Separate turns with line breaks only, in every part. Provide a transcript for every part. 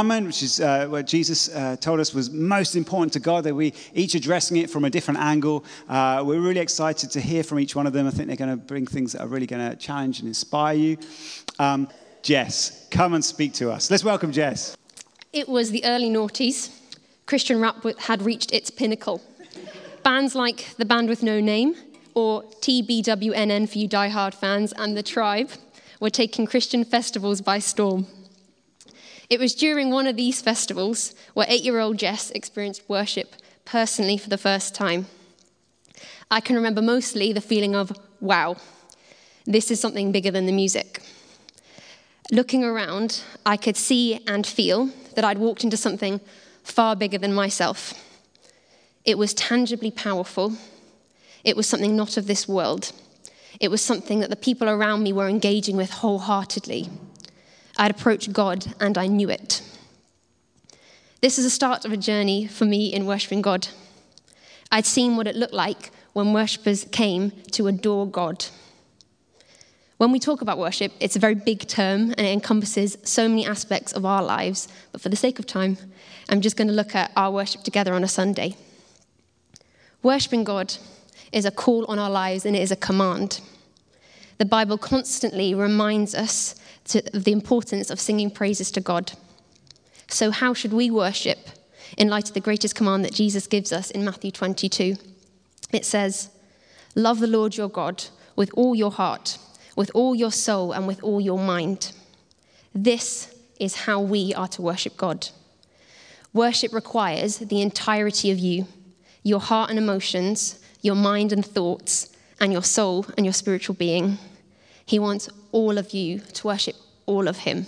Which is uh, what Jesus uh, told us was most important to God, that we each addressing it from a different angle. Uh, we're really excited to hear from each one of them. I think they're going to bring things that are really going to challenge and inspire you. Um, Jess, come and speak to us. Let's welcome Jess.
It was the early noughties. Christian rap had reached its pinnacle. Bands like The Band with No Name or TBWNN for you die-hard fans and The Tribe were taking Christian festivals by storm. It was during one of these festivals where eight year old Jess experienced worship personally for the first time. I can remember mostly the feeling of, wow, this is something bigger than the music. Looking around, I could see and feel that I'd walked into something far bigger than myself. It was tangibly powerful. It was something not of this world. It was something that the people around me were engaging with wholeheartedly. I'd approached God and I knew it. This is the start of a journey for me in worshipping God. I'd seen what it looked like when worshippers came to adore God. When we talk about worship, it's a very big term and it encompasses so many aspects of our lives. But for the sake of time, I'm just going to look at our worship together on a Sunday. Worshipping God is a call on our lives and it is a command. The Bible constantly reminds us of the importance of singing praises to God. So, how should we worship in light of the greatest command that Jesus gives us in Matthew 22? It says, Love the Lord your God with all your heart with all your soul and with all your mind. This is how we are to worship God. Worship requires the entirety of you, your heart and emotions, your mind and thoughts, and your soul and your spiritual being. He wants all of you to worship all of Him.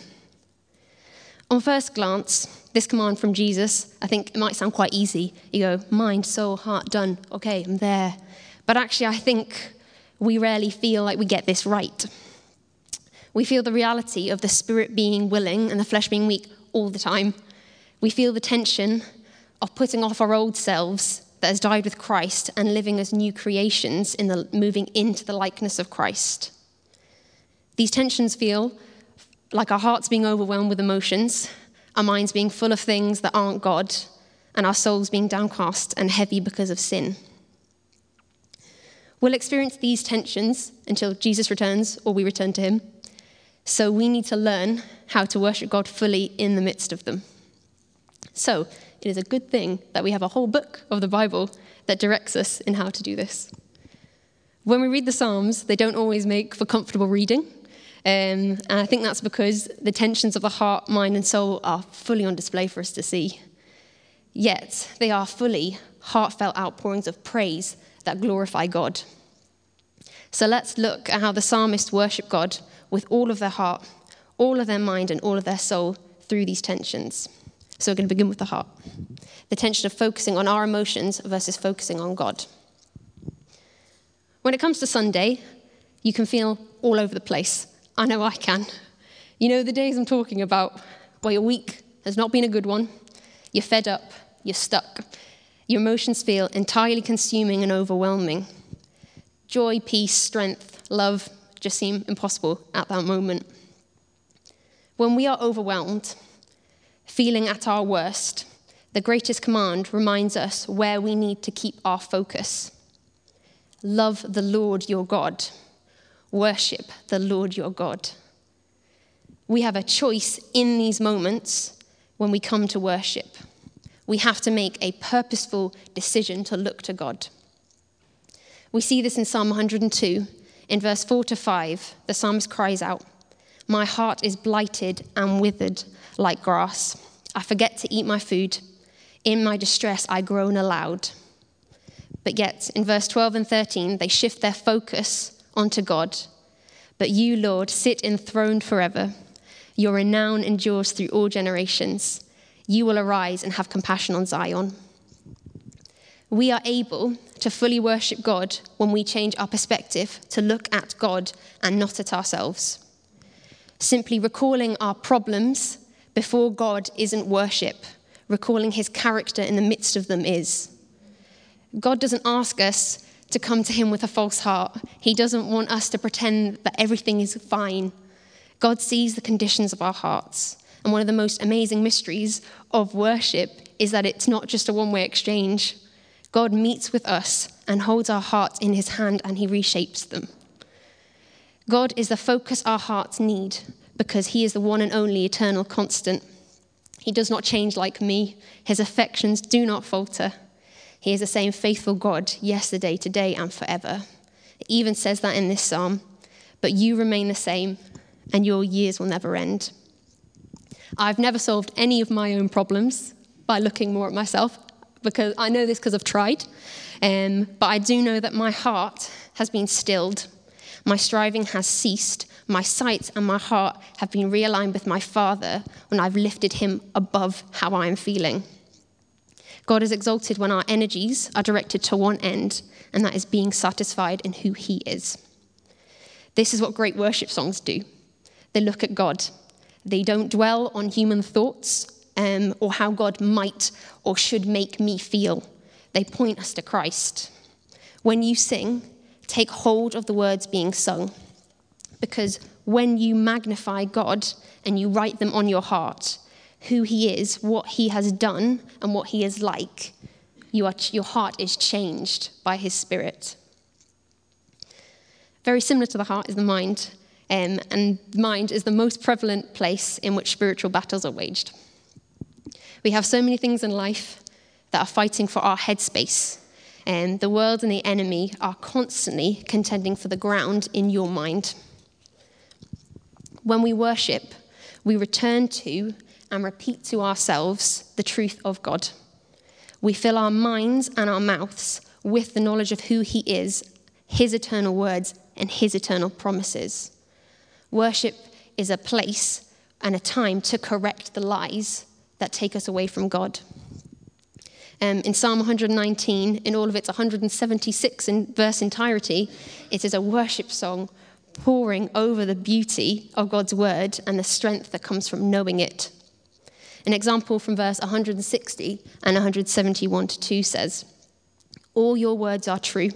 On first glance, this command from Jesus, I think it might sound quite easy. You go, mind, soul, heart, done. Okay, I'm there. But actually, I think we rarely feel like we get this right. We feel the reality of the spirit being willing and the flesh being weak all the time. We feel the tension of putting off our old selves that has died with Christ and living as new creations in the moving into the likeness of Christ. These tensions feel like our hearts being overwhelmed with emotions, our minds being full of things that aren't God, and our souls being downcast and heavy because of sin. We'll experience these tensions until Jesus returns or we return to him. So we need to learn how to worship God fully in the midst of them. So it is a good thing that we have a whole book of the Bible that directs us in how to do this. When we read the Psalms, they don't always make for comfortable reading. Um, and I think that's because the tensions of the heart, mind, and soul are fully on display for us to see. Yet, they are fully heartfelt outpourings of praise that glorify God. So let's look at how the psalmists worship God with all of their heart, all of their mind, and all of their soul through these tensions. So we're going to begin with the heart the tension of focusing on our emotions versus focusing on God. When it comes to Sunday, you can feel all over the place. I know I can. You know the days I'm talking about where your week has not been a good one, you're fed up, you're stuck, your emotions feel entirely consuming and overwhelming. Joy, peace, strength, love just seem impossible at that moment. When we are overwhelmed, feeling at our worst, the greatest command reminds us where we need to keep our focus. Love the Lord your God. Worship the Lord your God. We have a choice in these moments when we come to worship we have to make a purposeful decision to look to God. We see this in Psalm 102. In verse 4 to 5, the psalmist cries out, My heart is blighted and withered like grass. I forget to eat my food. In my distress, I groan aloud. But yet, in verse 12 and 13, they shift their focus onto God. But you, Lord, sit enthroned forever. Your renown endures through all generations you will arise and have compassion on Zion. We are able to fully worship God when we change our perspective to look at God and not at ourselves. Simply recalling our problems before God isn't worship, recalling his character in the midst of them is. God doesn't ask us to come to him with a false heart, he doesn't want us to pretend that everything is fine. God sees the conditions of our hearts And one of the most amazing mysteries of worship is that it's not just a one way exchange. God meets with us and holds our hearts in his hand and he reshapes them. God is the focus our hearts need because he is the one and only eternal constant. He does not change like me, his affections do not falter. He is the same faithful God yesterday, today, and forever. It even says that in this psalm. But you remain the same, and your years will never end. I've never solved any of my own problems by looking more at myself, because I know this because I've tried. Um, but I do know that my heart has been stilled, my striving has ceased, my sight and my heart have been realigned with my Father when I've lifted him above how I am feeling. God is exalted when our energies are directed to one end, and that is being satisfied in who He is. This is what great worship songs do they look at God. They don't dwell on human thoughts um, or how God might or should make me feel. They point us to Christ. When you sing, take hold of the words being sung, because when you magnify God and you write them on your heart, who he is, what he has done, and what he is like, you are, your heart is changed by his spirit. Very similar to the heart is the mind, um, and mind is the most prevalent place in which spiritual battles are waged. We have so many things in life that are fighting for our headspace, and the world and the enemy are constantly contending for the ground in your mind. When we worship, we return to and repeat to ourselves the truth of God. We fill our minds and our mouths with the knowledge of who He is, His eternal words, and His eternal promises. Worship is a place and a time to correct the lies that take us away from God. Um, in Psalm 119, in all of its 176 in verse entirety, it is a worship song pouring over the beauty of God's word and the strength that comes from knowing it. An example from verse 160 and 171 to 2 says, All your words are true,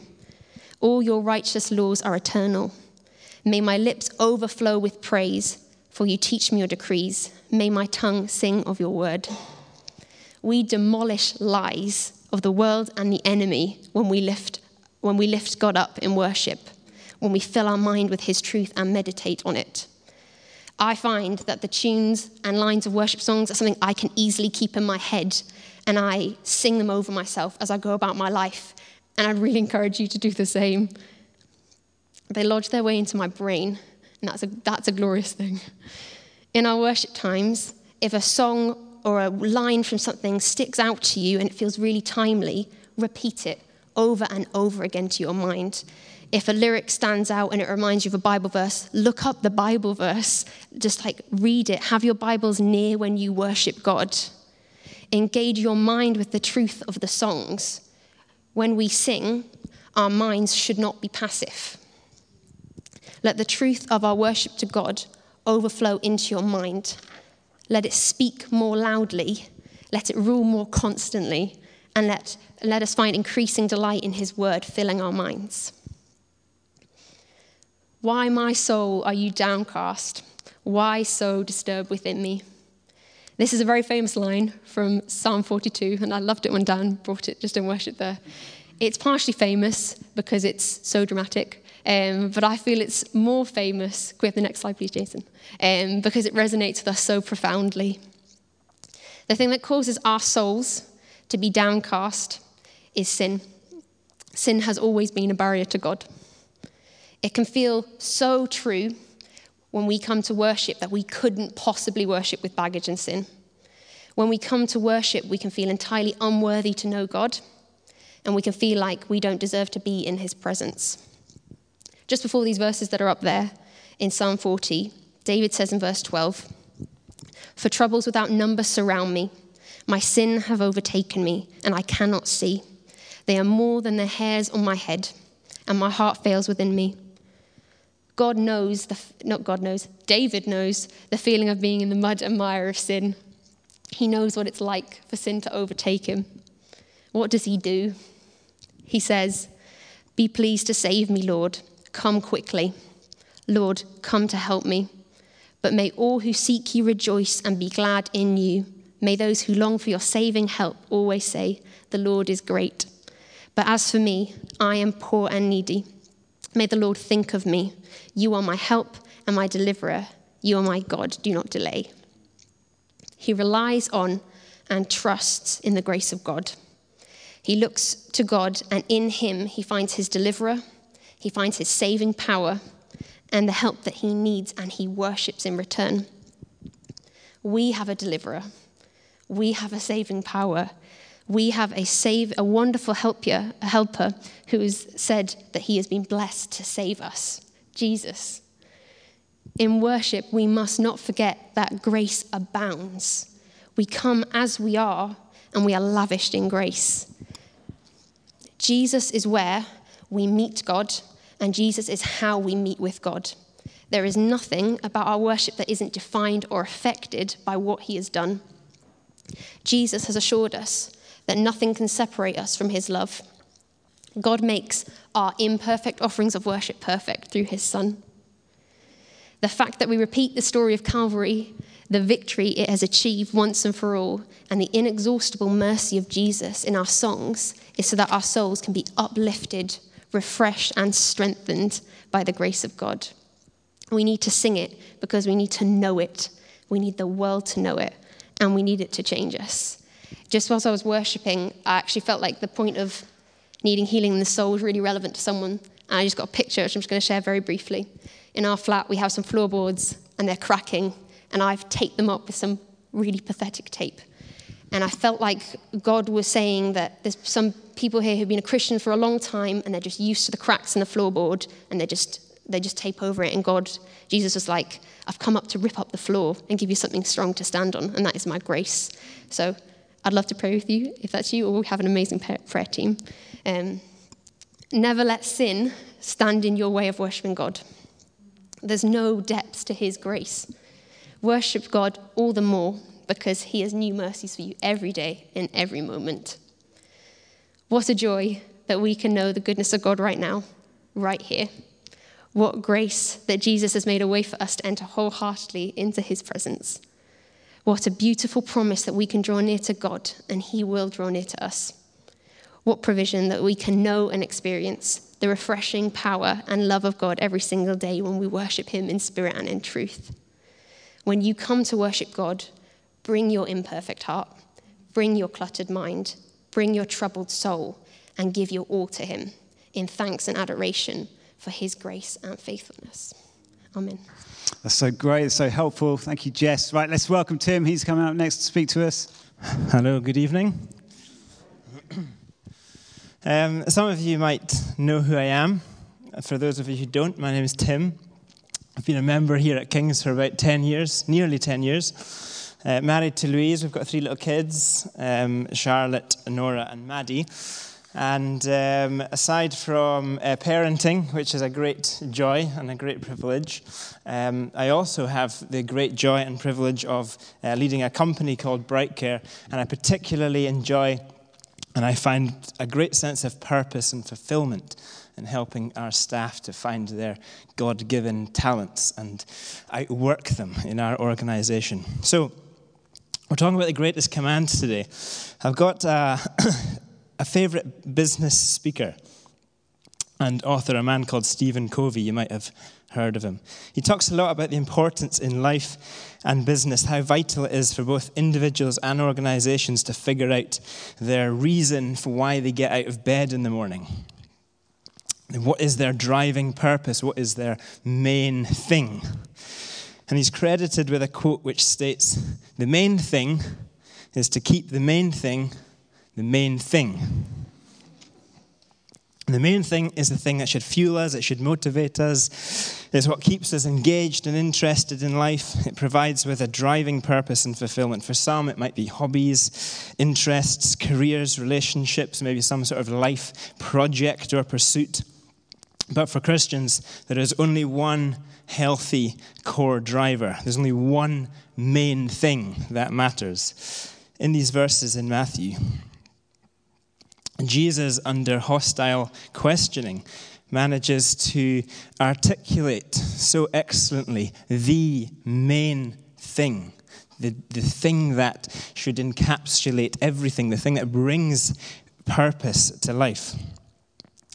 all your righteous laws are eternal. May my lips overflow with praise, for you teach me your decrees. May my tongue sing of your word. We demolish lies of the world and the enemy when we lift, when we lift God up in worship, when we fill our mind with his truth and meditate on it. I find that the tunes and lines of worship songs are something I can easily keep in my head, and I sing them over myself as I go about my life. And I really encourage you to do the same. They lodge their way into my brain, and that's a, that's a glorious thing. In our worship times, if a song or a line from something sticks out to you and it feels really timely, repeat it over and over again to your mind if a lyric stands out and it reminds you of a Bible verse, look up the Bible verse. Just like read it. Have your Bibles near when you worship God. Engage your mind with the truth of the songs. When we sing, our minds should not be passive. Let the truth of our worship to God overflow into your mind. Let it speak more loudly. Let it rule more constantly. And let, let us find increasing delight in His word filling our minds. Why, my soul, are you downcast? Why so disturbed within me? This is a very famous line from Psalm 42, and I loved it when Dan brought it just in worship there. It's partially famous because it's so dramatic, um, but I feel it's more famous. Can we have the next slide, please, Jason? Um, because it resonates with us so profoundly. The thing that causes our souls to be downcast is sin. Sin has always been a barrier to God. It can feel so true when we come to worship that we couldn't possibly worship with baggage and sin. When we come to worship, we can feel entirely unworthy to know God, and we can feel like we don't deserve to be in His presence. Just before these verses that are up there in Psalm 40, David says in verse 12, For troubles without number surround me. My sin have overtaken me, and I cannot see. They are more than the hairs on my head, and my heart fails within me. God knows, the, not God knows, David knows the feeling of being in the mud and mire of sin. He knows what it's like for sin to overtake him. What does he do? He says, Be pleased to save me, Lord. Come quickly. Lord, come to help me. But may all who seek you rejoice and be glad in you. May those who long for your saving help always say, The Lord is great. But as for me, I am poor and needy. May the Lord think of me. You are my help and my deliverer. You are my God. Do not delay. He relies on and trusts in the grace of God. He looks to God, and in him he finds his deliverer, he finds his saving power, and the help that he needs, and he worships in return. We have a deliverer, we have a saving power. We have a, save, a wonderful helper, a helper who has said that he has been blessed to save us Jesus. In worship, we must not forget that grace abounds. We come as we are, and we are lavished in grace. Jesus is where we meet God, and Jesus is how we meet with God. There is nothing about our worship that isn't defined or affected by what he has done. Jesus has assured us that nothing can separate us from his love. God makes our imperfect offerings of worship perfect through his Son. The fact that we repeat the story of Calvary, the victory it has achieved once and for all, and the inexhaustible mercy of Jesus in our songs is so that our souls can be uplifted, refreshed, and strengthened by the grace of God. We need to sing it because we need to know it. We need the world to know it, and we need it to change us. Just whilst I was worshipping, I actually felt like the point of needing healing in the soul was really relevant to someone. And I just got a picture, which I'm just going to share very briefly. In our flat, we have some floorboards, and they're cracking, and I've taped them up with some really pathetic tape. And I felt like God was saying that there's some people here who've been a Christian for a long time, and they're just used to the cracks in the floorboard, and they just they just tape over it. And God, Jesus was like, I've come up to rip up the floor and give you something strong to stand on, and that is my grace. So I'd love to pray with you if that's you, or we have an amazing prayer team. Um, never let sin stand in your way of worshiping God. There's no depths to His grace. Worship God all the more because He has new mercies for you every day, in every moment. What a joy that we can know the goodness of God right now, right here. What grace that Jesus has made a way for us to enter wholeheartedly into His presence. What a beautiful promise that we can draw near to God and He will draw near to us. What provision that we can know and experience the refreshing power and love of God every single day when we worship Him in spirit and in truth. When you come to worship God, bring your imperfect heart, bring your cluttered mind, bring your troubled soul, and give your all to Him in thanks and adoration for His grace and faithfulness. Amen.
That's so great. So helpful. Thank you, Jess. Right, let's welcome Tim. He's coming up next to speak to us.
Hello, good evening. Um, some of you might know who I am. For those of you who don't, my name is Tim. I've been a member here at King's for about 10 years, nearly 10 years. Uh, married to Louise, we've got three little kids um, Charlotte, Nora, and Maddie. And um, aside from uh, parenting, which is a great joy and a great privilege, um, I also have the great joy and privilege of uh, leading a company called Brightcare. And I particularly enjoy and I find a great sense of purpose and fulfillment in helping our staff to find their God given talents and outwork them in our organization. So, we're talking about the greatest command today. I've got a favorite business speaker and author, a man called Stephen Covey. You might have heard of him. He talks a lot about the importance in life and business, how vital it is for both individuals and organizations to figure out their reason for why they get out of bed in the morning. What is their driving purpose? What is their main thing? And he's credited with a quote which states The main thing is to keep the main thing the main thing. The main thing is the thing that should fuel us, it should motivate us, it's what keeps us engaged and interested in life. It provides with a driving purpose and fulfillment. For some, it might be hobbies, interests, careers, relationships, maybe some sort of life project or pursuit. But for Christians, there is only one healthy core driver. There's only one main thing that matters. In these verses in Matthew, Jesus, under hostile questioning, manages to articulate so excellently the main thing, the, the thing that should encapsulate everything, the thing that brings purpose to life.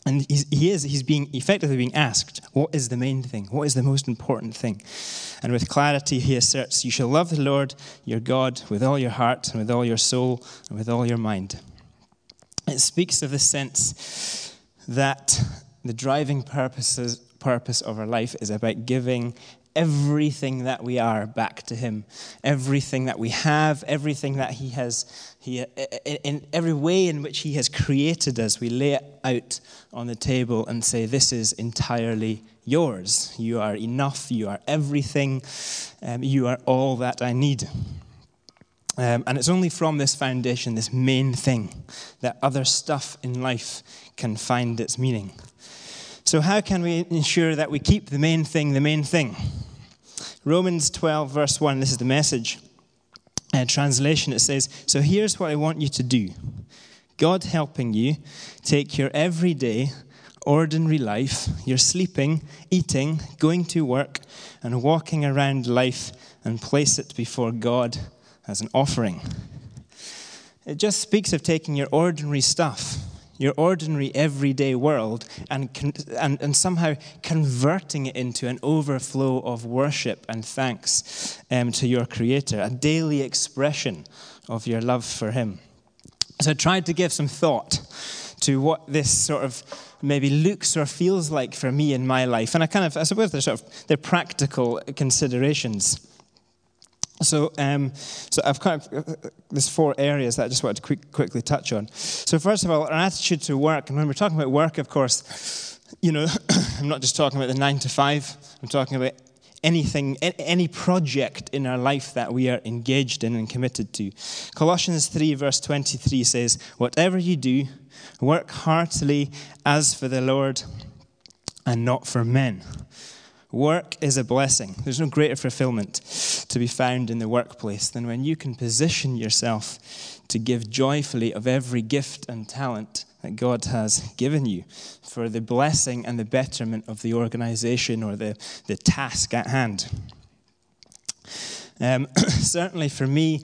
And he is, he's being effectively being asked, what is the main thing? What is the most important thing? And with clarity, he asserts, You shall love the Lord your God with all your heart and with all your soul and with all your mind. It speaks of the sense that the driving purposes, purpose of our life is about giving everything that we are back to him. Everything that we have everything that he has he in every way in which he has created us we lay it out on the table and say this is entirely yours. You are enough. You are everything. Um, you are all that i need um, and it's only from this foundation this main thing that other stuff in life can find its meaning so, how can we ensure that we keep the main thing the main thing? Romans 12, verse 1, this is the message uh, translation. It says, So here's what I want you to do God helping you take your everyday, ordinary life, your sleeping, eating, going to work, and walking around life and place it before God as an offering. It just speaks of taking your ordinary stuff your ordinary everyday world and, and, and somehow converting it into an overflow of worship and thanks um, to your Creator, a daily expression of your love for Him. So I tried to give some thought to what this sort of maybe looks or feels like for me in my life. And I kind of, I suppose they're sort of, they're practical considerations. So, um, so I've kind of there's four areas that I just wanted to quick, quickly touch on. So, first of all, our attitude to work, and when we're talking about work, of course, you know, I'm not just talking about the nine to five. I'm talking about anything, any project in our life that we are engaged in and committed to. Colossians 3, verse 23 says, Whatever you do, work heartily as for the Lord and not for men. Work is a blessing. There's no greater fulfillment to be found in the workplace than when you can position yourself to give joyfully of every gift and talent that God has given you for the blessing and the betterment of the organization or the, the task at hand. Um, certainly for me,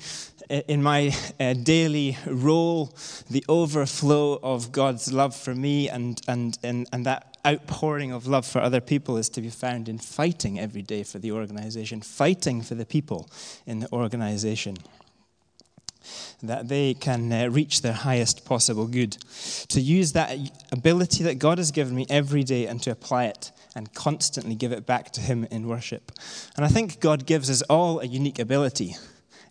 in my uh, daily role, the overflow of God's love for me and, and, and, and that outpouring of love for other people is to be found in fighting every day for the organization, fighting for the people in the organization. That they can uh, reach their highest possible good. To use that ability that God has given me every day and to apply it and constantly give it back to Him in worship. And I think God gives us all a unique ability.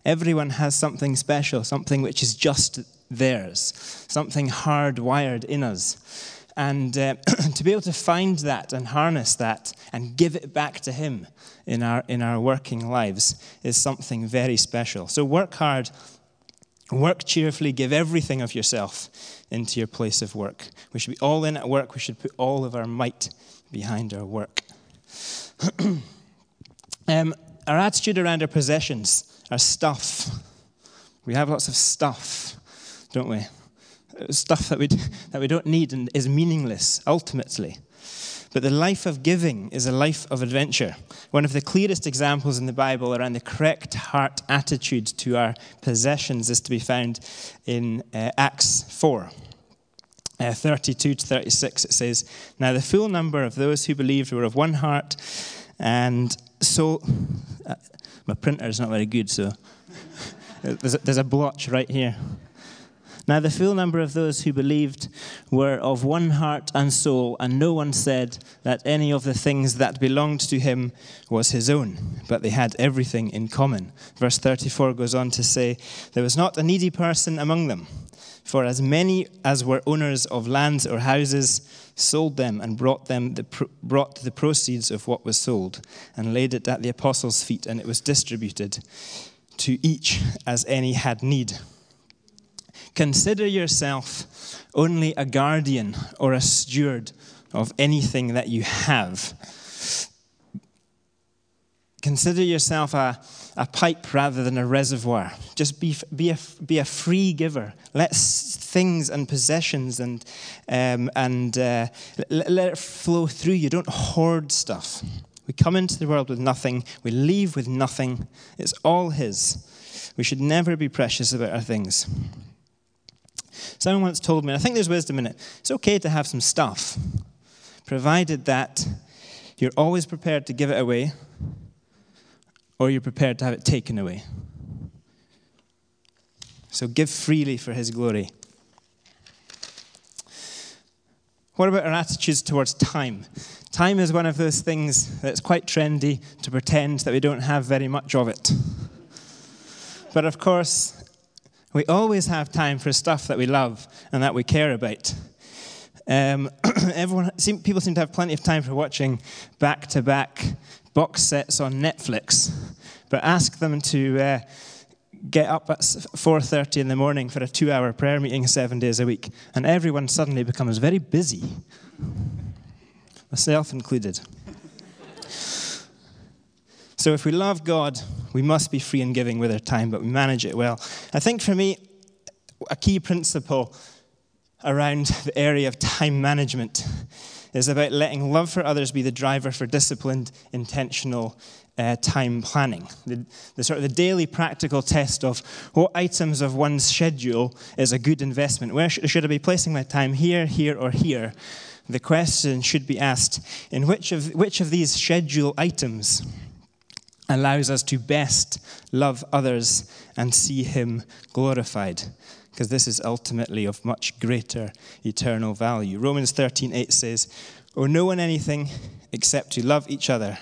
Everyone has something special, something which is just theirs, something hardwired in us. And uh, to be able to find that and harness that and give it back to Him in our, in our working lives is something very special. So work hard, work cheerfully, give everything of yourself into your place of work. We should be all in at work, we should put all of our might behind our work. um, our attitude around our possessions, our stuff. We have lots of stuff, don't we? stuff that we, that we don't need and is meaningless ultimately. But the life of giving is a life of adventure. One of the clearest examples in the Bible around the correct heart attitude to our possessions is to be found in uh, Acts 4. Uh, 32 to 36, it says, Now the full number of those who believed were of one heart, and so. Uh, my printer is not very good, so there's a, there's a blotch right here. Now, the full number of those who believed were of one heart and soul, and no one said that any of the things that belonged to him was his own, but they had everything in common. Verse 34 goes on to say, There was not a needy person among them, for as many as were owners of lands or houses sold them and brought them the, brought the proceeds of what was sold and laid it at the apostles' feet, and it was distributed to each as any had need. Consider yourself only a guardian or a steward of anything that you have. Consider yourself a, a pipe rather than a reservoir. Just be, be, a, be a free giver. Let things and possessions and, um, and uh, let, let it flow through you. Don't hoard stuff. We come into the world with nothing, we leave with nothing. It's all His. We should never be precious about our things. Someone once told me, I think there's wisdom in it, it's okay to have some stuff, provided that you're always prepared to give it away or you're prepared to have it taken away. So give freely for his glory. What about our attitudes towards time? Time is one of those things that's quite trendy to pretend that we don't have very much of it. But of course, we always have time for stuff that we love and that we care about. Um, everyone, people seem to have plenty of time for watching back to back box sets on Netflix, but ask them to uh, get up at 4.30 in the morning for a two-hour prayer meeting seven days a week, and everyone suddenly becomes very busy, myself included. So if we love God, we must be free and giving with our time, but we manage it well. I think for me, a key principle around the area of time management is about letting love for others be the driver for disciplined, intentional uh, time planning. The, the, sort of the daily practical test of what items of one's schedule is a good investment. Where sh- should I be placing my time? Here, here, or here? The question should be asked in which of, which of these schedule items allows us to best love others and see Him glorified? Because this is ultimately of much greater eternal value. Romans 13:8 says, "Owe no one anything except to love each other,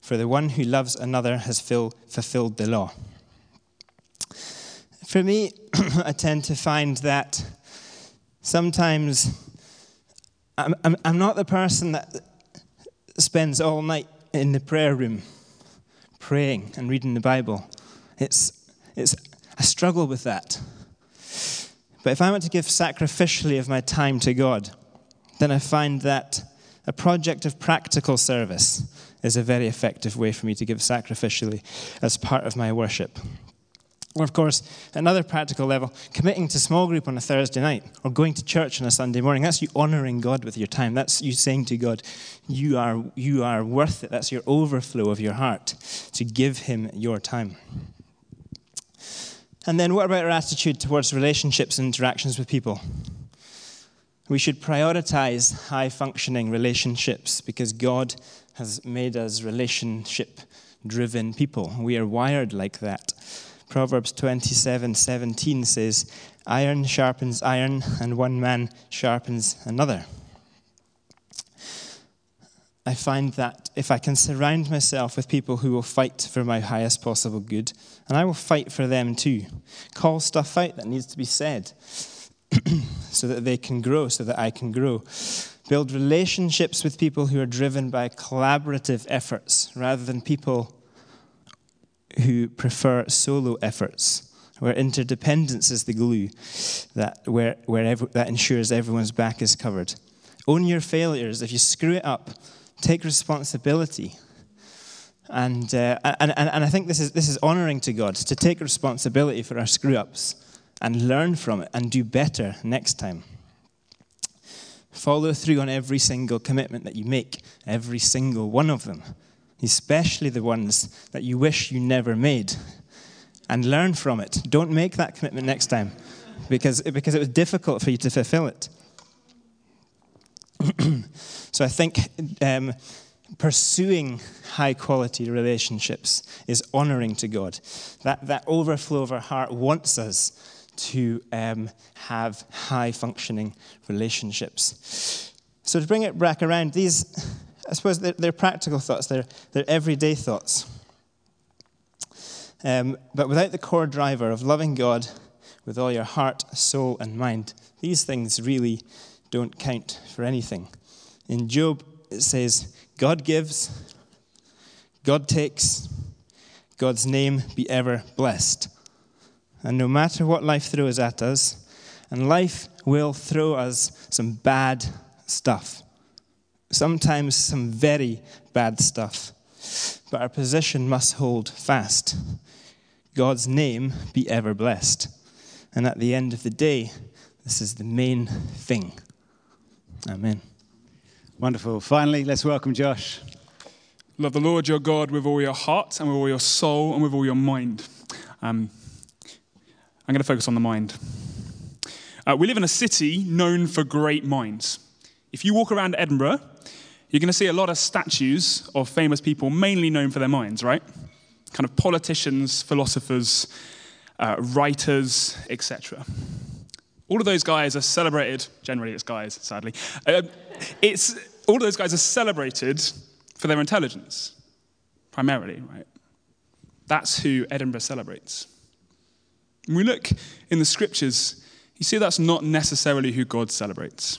for the one who loves another has fulfilled the law." For me, I tend to find that sometimes I'm, I'm, I'm not the person that spends all night in the prayer room praying and reading the Bible. It's, it's, I struggle with that. But if I want to give sacrificially of my time to God, then I find that a project of practical service is a very effective way for me to give sacrificially as part of my worship. Or, of course, another practical level, committing to small group on a Thursday night or going to church on a Sunday morning. That's you honoring God with your time. That's you saying to God, you are, you are worth it. That's your overflow of your heart to give Him your time. And then, what about our attitude towards relationships and interactions with people? We should prioritize high functioning relationships because God has made us relationship driven people. We are wired like that. Proverbs 27 17 says, Iron sharpens iron, and one man sharpens another. I find that if I can surround myself with people who will fight for my highest possible good, and I will fight for them too, call stuff out that needs to be said so that they can grow, so that I can grow. Build relationships with people who are driven by collaborative efforts rather than people who prefer solo efforts, where interdependence is the glue that, where, where every, that ensures everyone's back is covered. Own your failures. If you screw it up, take responsibility. And, uh, and, and, and I think this is, this is honoring to God to take responsibility for our screw ups and learn from it and do better next time. Follow through on every single commitment that you make, every single one of them, especially the ones that you wish you never made, and learn from it. Don't make that commitment next time because, because it was difficult for you to fulfill it. so I think um, pursuing high quality relationships is honoring to God. That, that overflow of our heart wants us to um, have high functioning relationships. So to bring it back around, these, I suppose, they're, they're practical thoughts, they're, they're everyday thoughts. Um, but without the core driver of loving God with all your heart, soul, and mind, these things really don't count for anything. In Job, it says, God gives, God takes, God's name be ever blessed. And no matter what life throws at us, and life will throw us some bad stuff, sometimes some very bad stuff. but our position must hold fast. God's name be ever blessed. And at the end of the day, this is the main thing. Amen.
Wonderful. Finally, let's welcome Josh.
Love the Lord your God with all your heart and with all your soul and with all your mind. Um, I'm going to focus on the mind. Uh, we live in a city known for great minds. If you walk around Edinburgh, you're going to see a lot of statues of famous people, mainly known for their minds, right? Kind of politicians, philosophers, uh, writers, etc. All of those guys are celebrated, generally it's guys, sadly. Uh, it's, all of those guys are celebrated for their intelligence, primarily, right? That's who Edinburgh celebrates. When we look in the scriptures, you see that's not necessarily who God celebrates.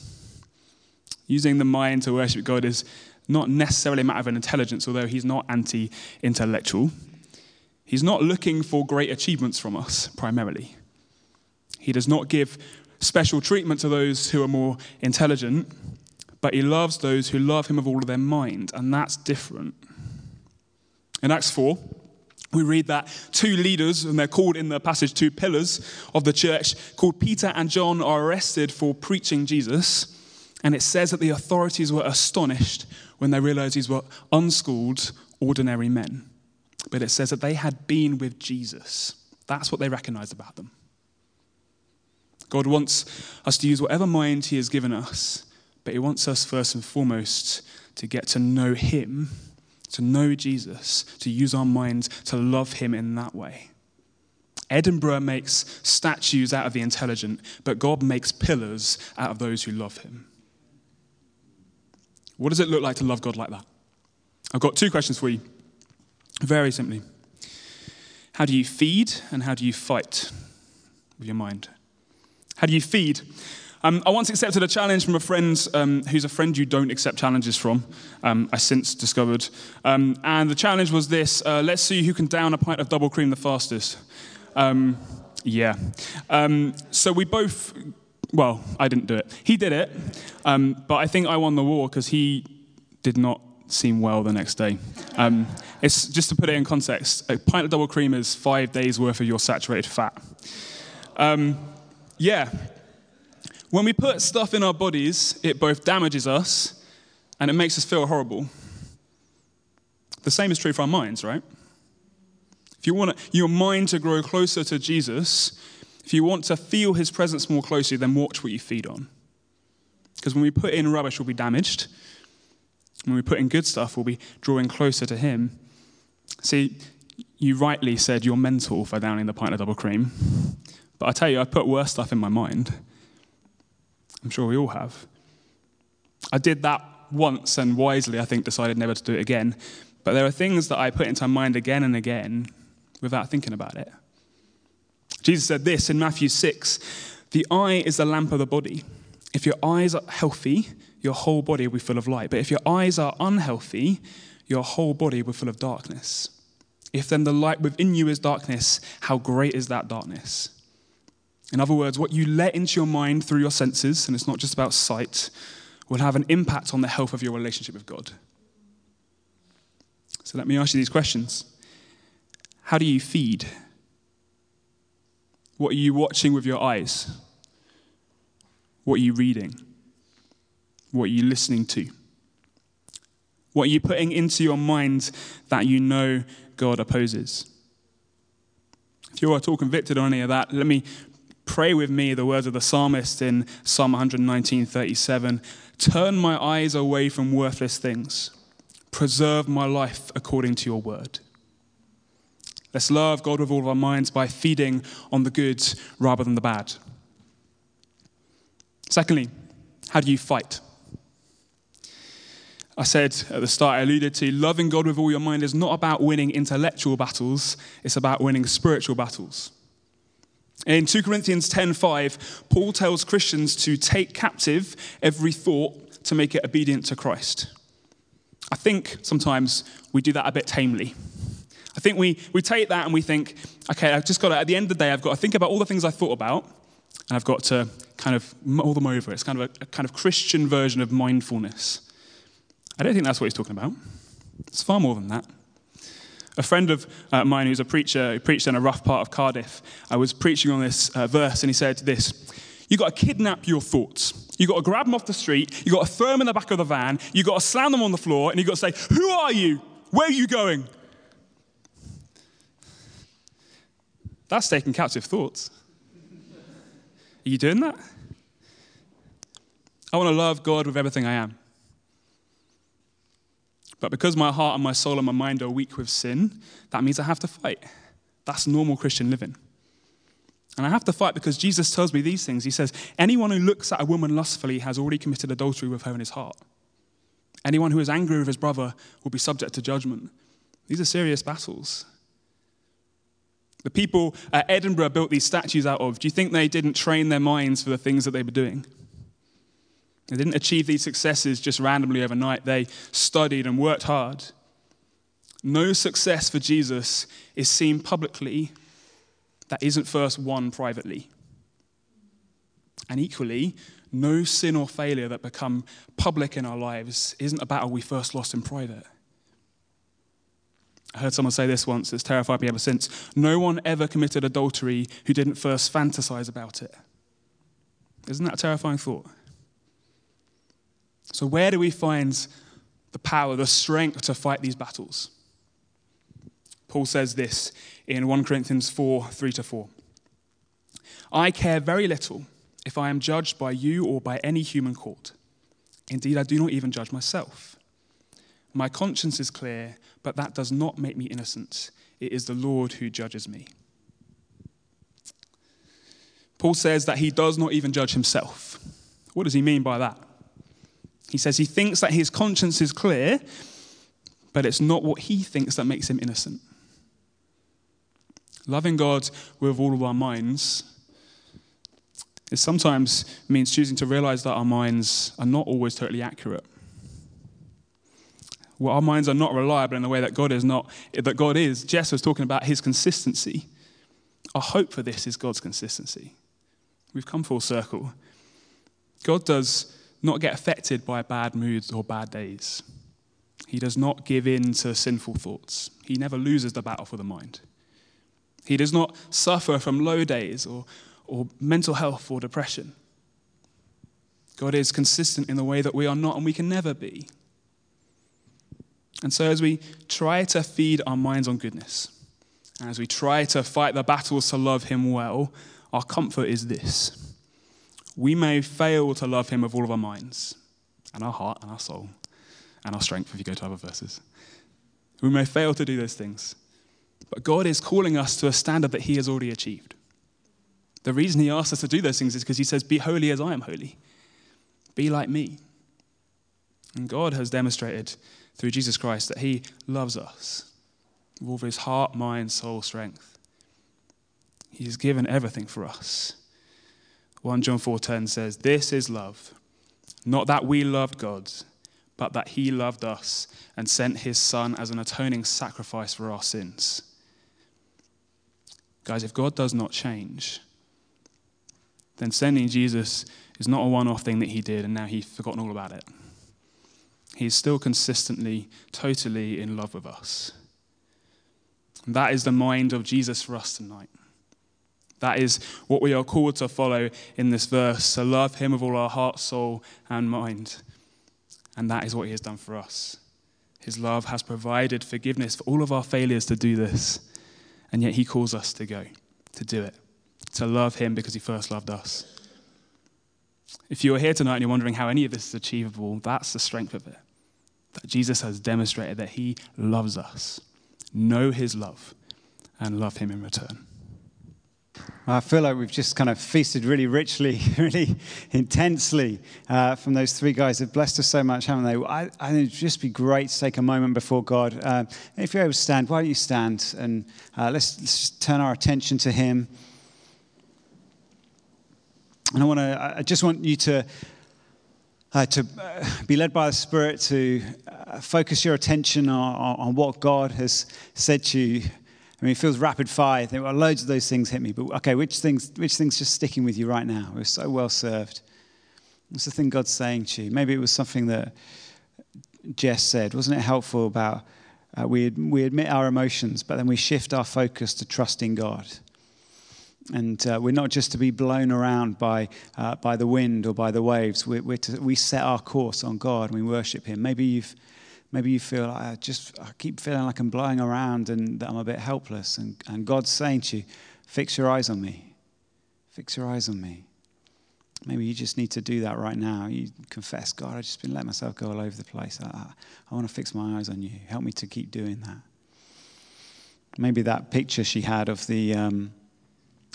Using the mind to worship God is not necessarily a matter of an intelligence, although he's not anti intellectual. He's not looking for great achievements from us, primarily. He does not give special treatment to those who are more intelligent, but he loves those who love him with all of their mind, and that's different. In Acts 4, we read that two leaders, and they're called in the passage two pillars of the church, called Peter and John, are arrested for preaching Jesus. And it says that the authorities were astonished when they realized these were unschooled, ordinary men. But it says that they had been with Jesus. That's what they recognized about them. God wants us to use whatever mind He has given us, but He wants us first and foremost to get to know Him, to know Jesus, to use our minds to love Him in that way. Edinburgh makes statues out of the intelligent, but God makes pillars out of those who love Him. What does it look like to love God like that? I've got two questions for you. Very simply. How do you feed and how do you fight with your mind? How do you feed? Um, I once accepted a challenge from a friend um, who's a friend you don't accept challenges from, um, I since discovered. Um, and the challenge was this uh, let's see who can down a pint of double cream the fastest. Um, yeah. Um, so we both, well, I didn't do it. He did it, but I think I won the war because he did not seem well the next day. It's just to put it in context. A pint of double cream is five days worth of your saturated fat. Yeah. When we put stuff in our bodies, it both damages us and it makes us feel horrible. The same is true for our minds, right? If you want your mind to grow closer to Jesus, if you want to feel his presence more closely, then watch what you feed on. Because when we put in rubbish, we'll be damaged. When we put in good stuff, we'll be drawing closer to him. See, you rightly said you're mental for downing the pint of double cream. But I tell you, I put worse stuff in my mind. I'm sure we all have. I did that once and wisely, I think, decided never to do it again. But there are things that I put into my mind again and again without thinking about it. Jesus said this in Matthew 6 The eye is the lamp of the body. If your eyes are healthy, your whole body will be full of light. But if your eyes are unhealthy, your whole body will be full of darkness. If then the light within you is darkness, how great is that darkness? In other words, what you let into your mind through your senses, and it's not just about sight, will have an impact on the health of your relationship with God. So let me ask you these questions How do you feed? What are you watching with your eyes? What are you reading? What are you listening to? What are you putting into your mind that you know God opposes? If you are at all convicted on any of that, let me pray with me the words of the psalmist in Psalm 119:37. Turn my eyes away from worthless things. Preserve my life according to your word. Let's love God with all of our minds by feeding on the good rather than the bad. Secondly, how do you fight? I said at the start, I alluded to loving God with all your mind is not about winning intellectual battles, it's about winning spiritual battles. In 2 Corinthians 10:5, Paul tells Christians to take captive every thought to make it obedient to Christ. I think sometimes we do that a bit tamely. I think we, we take that and we think, okay, I've just got to, at the end of the day, I've got to think about all the things I thought about, and I've got to kind of mull them over. It's kind of a, a kind of Christian version of mindfulness. I don't think that's what he's talking about. It's far more than that. A friend of uh, mine who's a preacher, who preached in a rough part of Cardiff, I was preaching on this uh, verse, and he said this You've got to kidnap your thoughts. You've got to grab them off the street, you've got to throw them in the back of the van, you've got to slam them on the floor, and you've got to say, Who are you? Where are you going? That's taking captive thoughts. Are you doing that? I want to love God with everything I am. But because my heart and my soul and my mind are weak with sin, that means I have to fight. That's normal Christian living. And I have to fight because Jesus tells me these things. He says, Anyone who looks at a woman lustfully has already committed adultery with her in his heart. Anyone who is angry with his brother will be subject to judgment. These are serious battles. The people at Edinburgh built these statues out of, do you think they didn't train their minds for the things that they were doing? They didn't achieve these successes just randomly overnight. They studied and worked hard. No success for Jesus is seen publicly that isn't first won privately. And equally, no sin or failure that become public in our lives isn't a battle we first lost in private. I heard someone say this once, it's terrified me ever since. No one ever committed adultery who didn't first fantasize about it. Isn't that a terrifying thought? So, where do we find the power, the strength to fight these battles? Paul says this in 1 Corinthians 4 3 to 4. I care very little if I am judged by you or by any human court. Indeed, I do not even judge myself. My conscience is clear, but that does not make me innocent. It is the Lord who judges me. Paul says that he does not even judge himself. What does he mean by that? He says he thinks that his conscience is clear, but it's not what he thinks that makes him innocent. Loving God with all of our minds it sometimes means choosing to realize that our minds are not always totally accurate. Well, our minds are not reliable in the way that God is not that God is. Jess was talking about his consistency. Our hope for this is God's consistency. We've come full circle. God does not get affected by bad moods or bad days. He does not give in to sinful thoughts. He never loses the battle for the mind. He does not suffer from low days or, or mental health or depression. God is consistent in the way that we are not and we can never be. And so, as we try to feed our minds on goodness, and as we try to fight the battles to love Him well, our comfort is this we may fail to love him with all of our minds and our heart and our soul and our strength, if you go to other verses. We may fail to do those things. But God is calling us to a standard that he has already achieved. The reason he asks us to do those things is because he says, Be holy as I am holy. Be like me. And God has demonstrated through Jesus Christ that he loves us with all of his heart, mind, soul, strength. He has given everything for us. 1 John 4:10 says, "This is love, not that we loved God, but that he loved us and sent his son as an atoning sacrifice for our sins." Guys, if God does not change, then sending Jesus is not a one-off thing that he did and now he's forgotten all about it. He's still consistently, totally in love with us. And that is the mind of Jesus for us tonight. That is what we are called to follow in this verse to love Him with all our heart, soul, and mind. And that is what He has done for us. His love has provided forgiveness for all of our failures to do this. And yet He calls us to go, to do it, to love Him because He first loved us. If you are here tonight and you're wondering how any of this is achievable, that's the strength of it. That Jesus has demonstrated that He loves us. Know His love and love Him in return.
I feel like we've just kind of feasted really richly, really intensely uh, from those three guys. They've blessed us so much, haven't they? I, I think it'd just be great to take a moment before God. Uh, if you're able to stand, why don't you stand and uh, let's, let's turn our attention to Him. And I want to, I just want you to, uh, to uh, be led by the Spirit to uh, focus your attention on, on, what God has said to you I mean, it feels rapid fire. There were loads of those things hit me, but okay, which things, which things just sticking with you right now? We're so well served. What's the thing God's saying to you? Maybe it was something that Jess said? Wasn't it helpful about uh, we, we admit our emotions, but then we shift our focus to trusting God? And uh, we're not just to be blown around by, uh, by the wind or by the waves. We're, we're to, we set our course on God and we worship Him. Maybe, you've, maybe you feel like I just I keep feeling like I'm blowing around and that I'm a bit helpless. And, and God's saying to you, fix your eyes on me. Fix your eyes on me. Maybe you just need to do that right now. You confess, God, I've just been letting myself go all over the place. I, I, I want to fix my eyes on you. Help me to keep doing that. Maybe that picture she had of the. Um,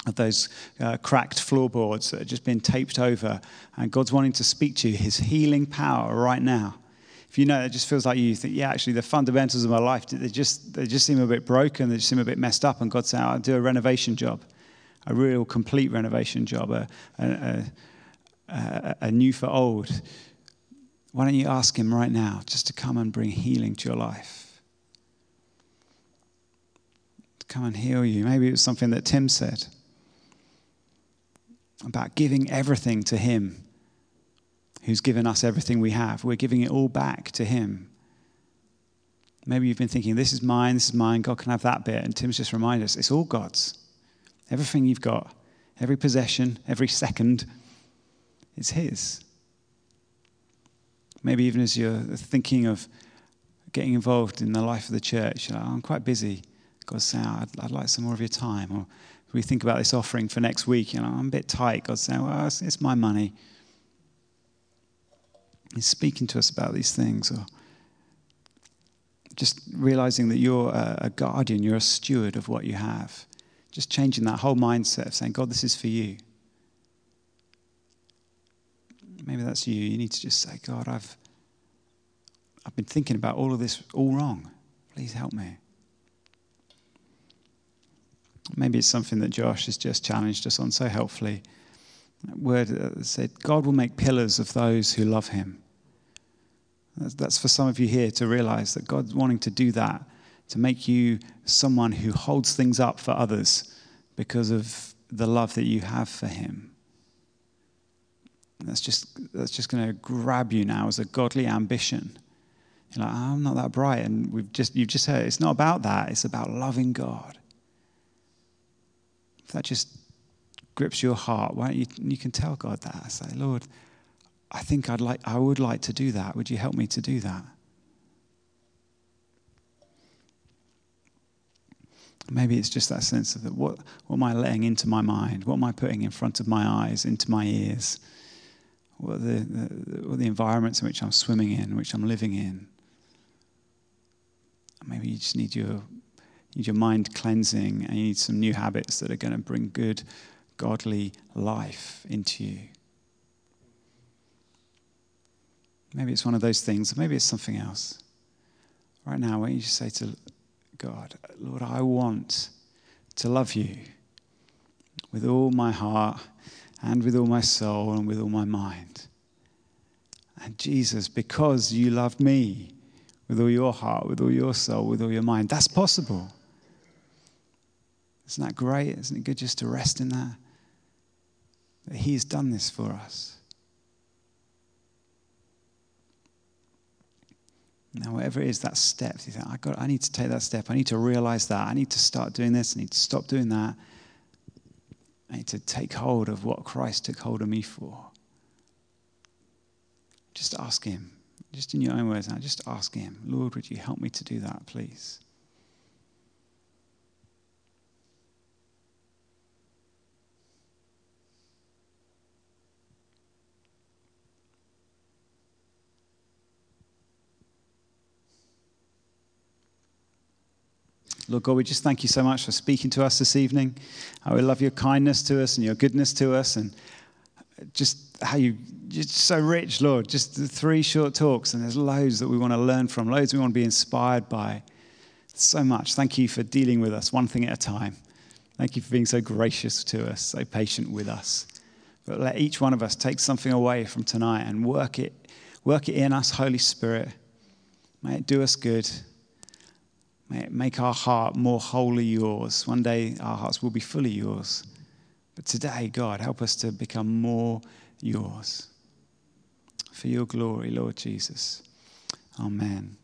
of those uh, cracked floorboards that have just been taped over. And God's wanting to speak to you, His healing power right now. If you know, it just feels like you think, yeah, actually, the fundamentals of my life, they just, they just seem a bit broken, they just seem a bit messed up. And God's saying, I'll do a renovation job, a real complete renovation job, a, a, a, a new for old. Why don't you ask Him right now just to come and bring healing to your life? To come and heal you. Maybe it was something that Tim said about giving everything to Him who's given us everything we have. We're giving it all back to Him. Maybe you've been thinking, this is mine, this is mine, God can have that bit. And Tim's just reminded us, it's all God's. Everything you've got, every possession, every second, it's His. Maybe even as you're thinking of getting involved in the life of the church, you're like, oh, I'm quite busy. God's saying, I'd, I'd like some more of your time. Or we think about this offering for next week, you know, I'm a bit tight. God's saying, well, it's, it's my money. He's speaking to us about these things. Or just realizing that you're a, a guardian, you're a steward of what you have. Just changing that whole mindset of saying, God, this is for you. Maybe that's you. You need to just say, God, I've, I've been thinking about all of this all wrong. Please help me. Maybe it's something that Josh has just challenged us on so helpfully. That word that said, God will make pillars of those who love him. That's for some of you here to realize that God's wanting to do that, to make you someone who holds things up for others because of the love that you have for him. That's just, that's just going to grab you now as a godly ambition. You're like, I'm not that bright. And we've just, you've just heard it's not about that, it's about loving God. If that just grips your heart, why don't you, you can tell God that. Say, Lord, I think I'd like, I would like to do that. Would you help me to do that? Maybe it's just that sense of that what, what am I letting into my mind? What am I putting in front of my eyes, into my ears? What are the, the, what the environments in which I'm swimming in, which I'm living in? Maybe you just need your you need your mind cleansing, and you need some new habits that are going to bring good, godly life into you. Maybe it's one of those things, or maybe it's something else. Right now, why don't you just say to God, Lord, I want to love you with all my heart and with all my soul and with all my mind. And Jesus, because you loved me with all your heart, with all your soul, with all your mind, that's possible. Isn't that great? Isn't it good just to rest in that? That He's done this for us. Now, whatever it is, that step, you think, I, got, I need to take that step. I need to realize that. I need to start doing this. I need to stop doing that. I need to take hold of what Christ took hold of me for. Just ask Him, just in your own words now, just ask Him, Lord, would you help me to do that, please? Lord God, we just thank you so much for speaking to us this evening. I we love your kindness to us and your goodness to us and just how you, you're so rich, Lord. Just the three short talks, and there's loads that we want to learn from, loads we want to be inspired by. So much. Thank you for dealing with us one thing at a time. Thank you for being so gracious to us, so patient with us. But let each one of us take something away from tonight and work it, work it in us, Holy Spirit. May it do us good. Make our heart more wholly yours. One day our hearts will be fully yours. But today, God, help us to become more yours. For your glory, Lord Jesus. Amen.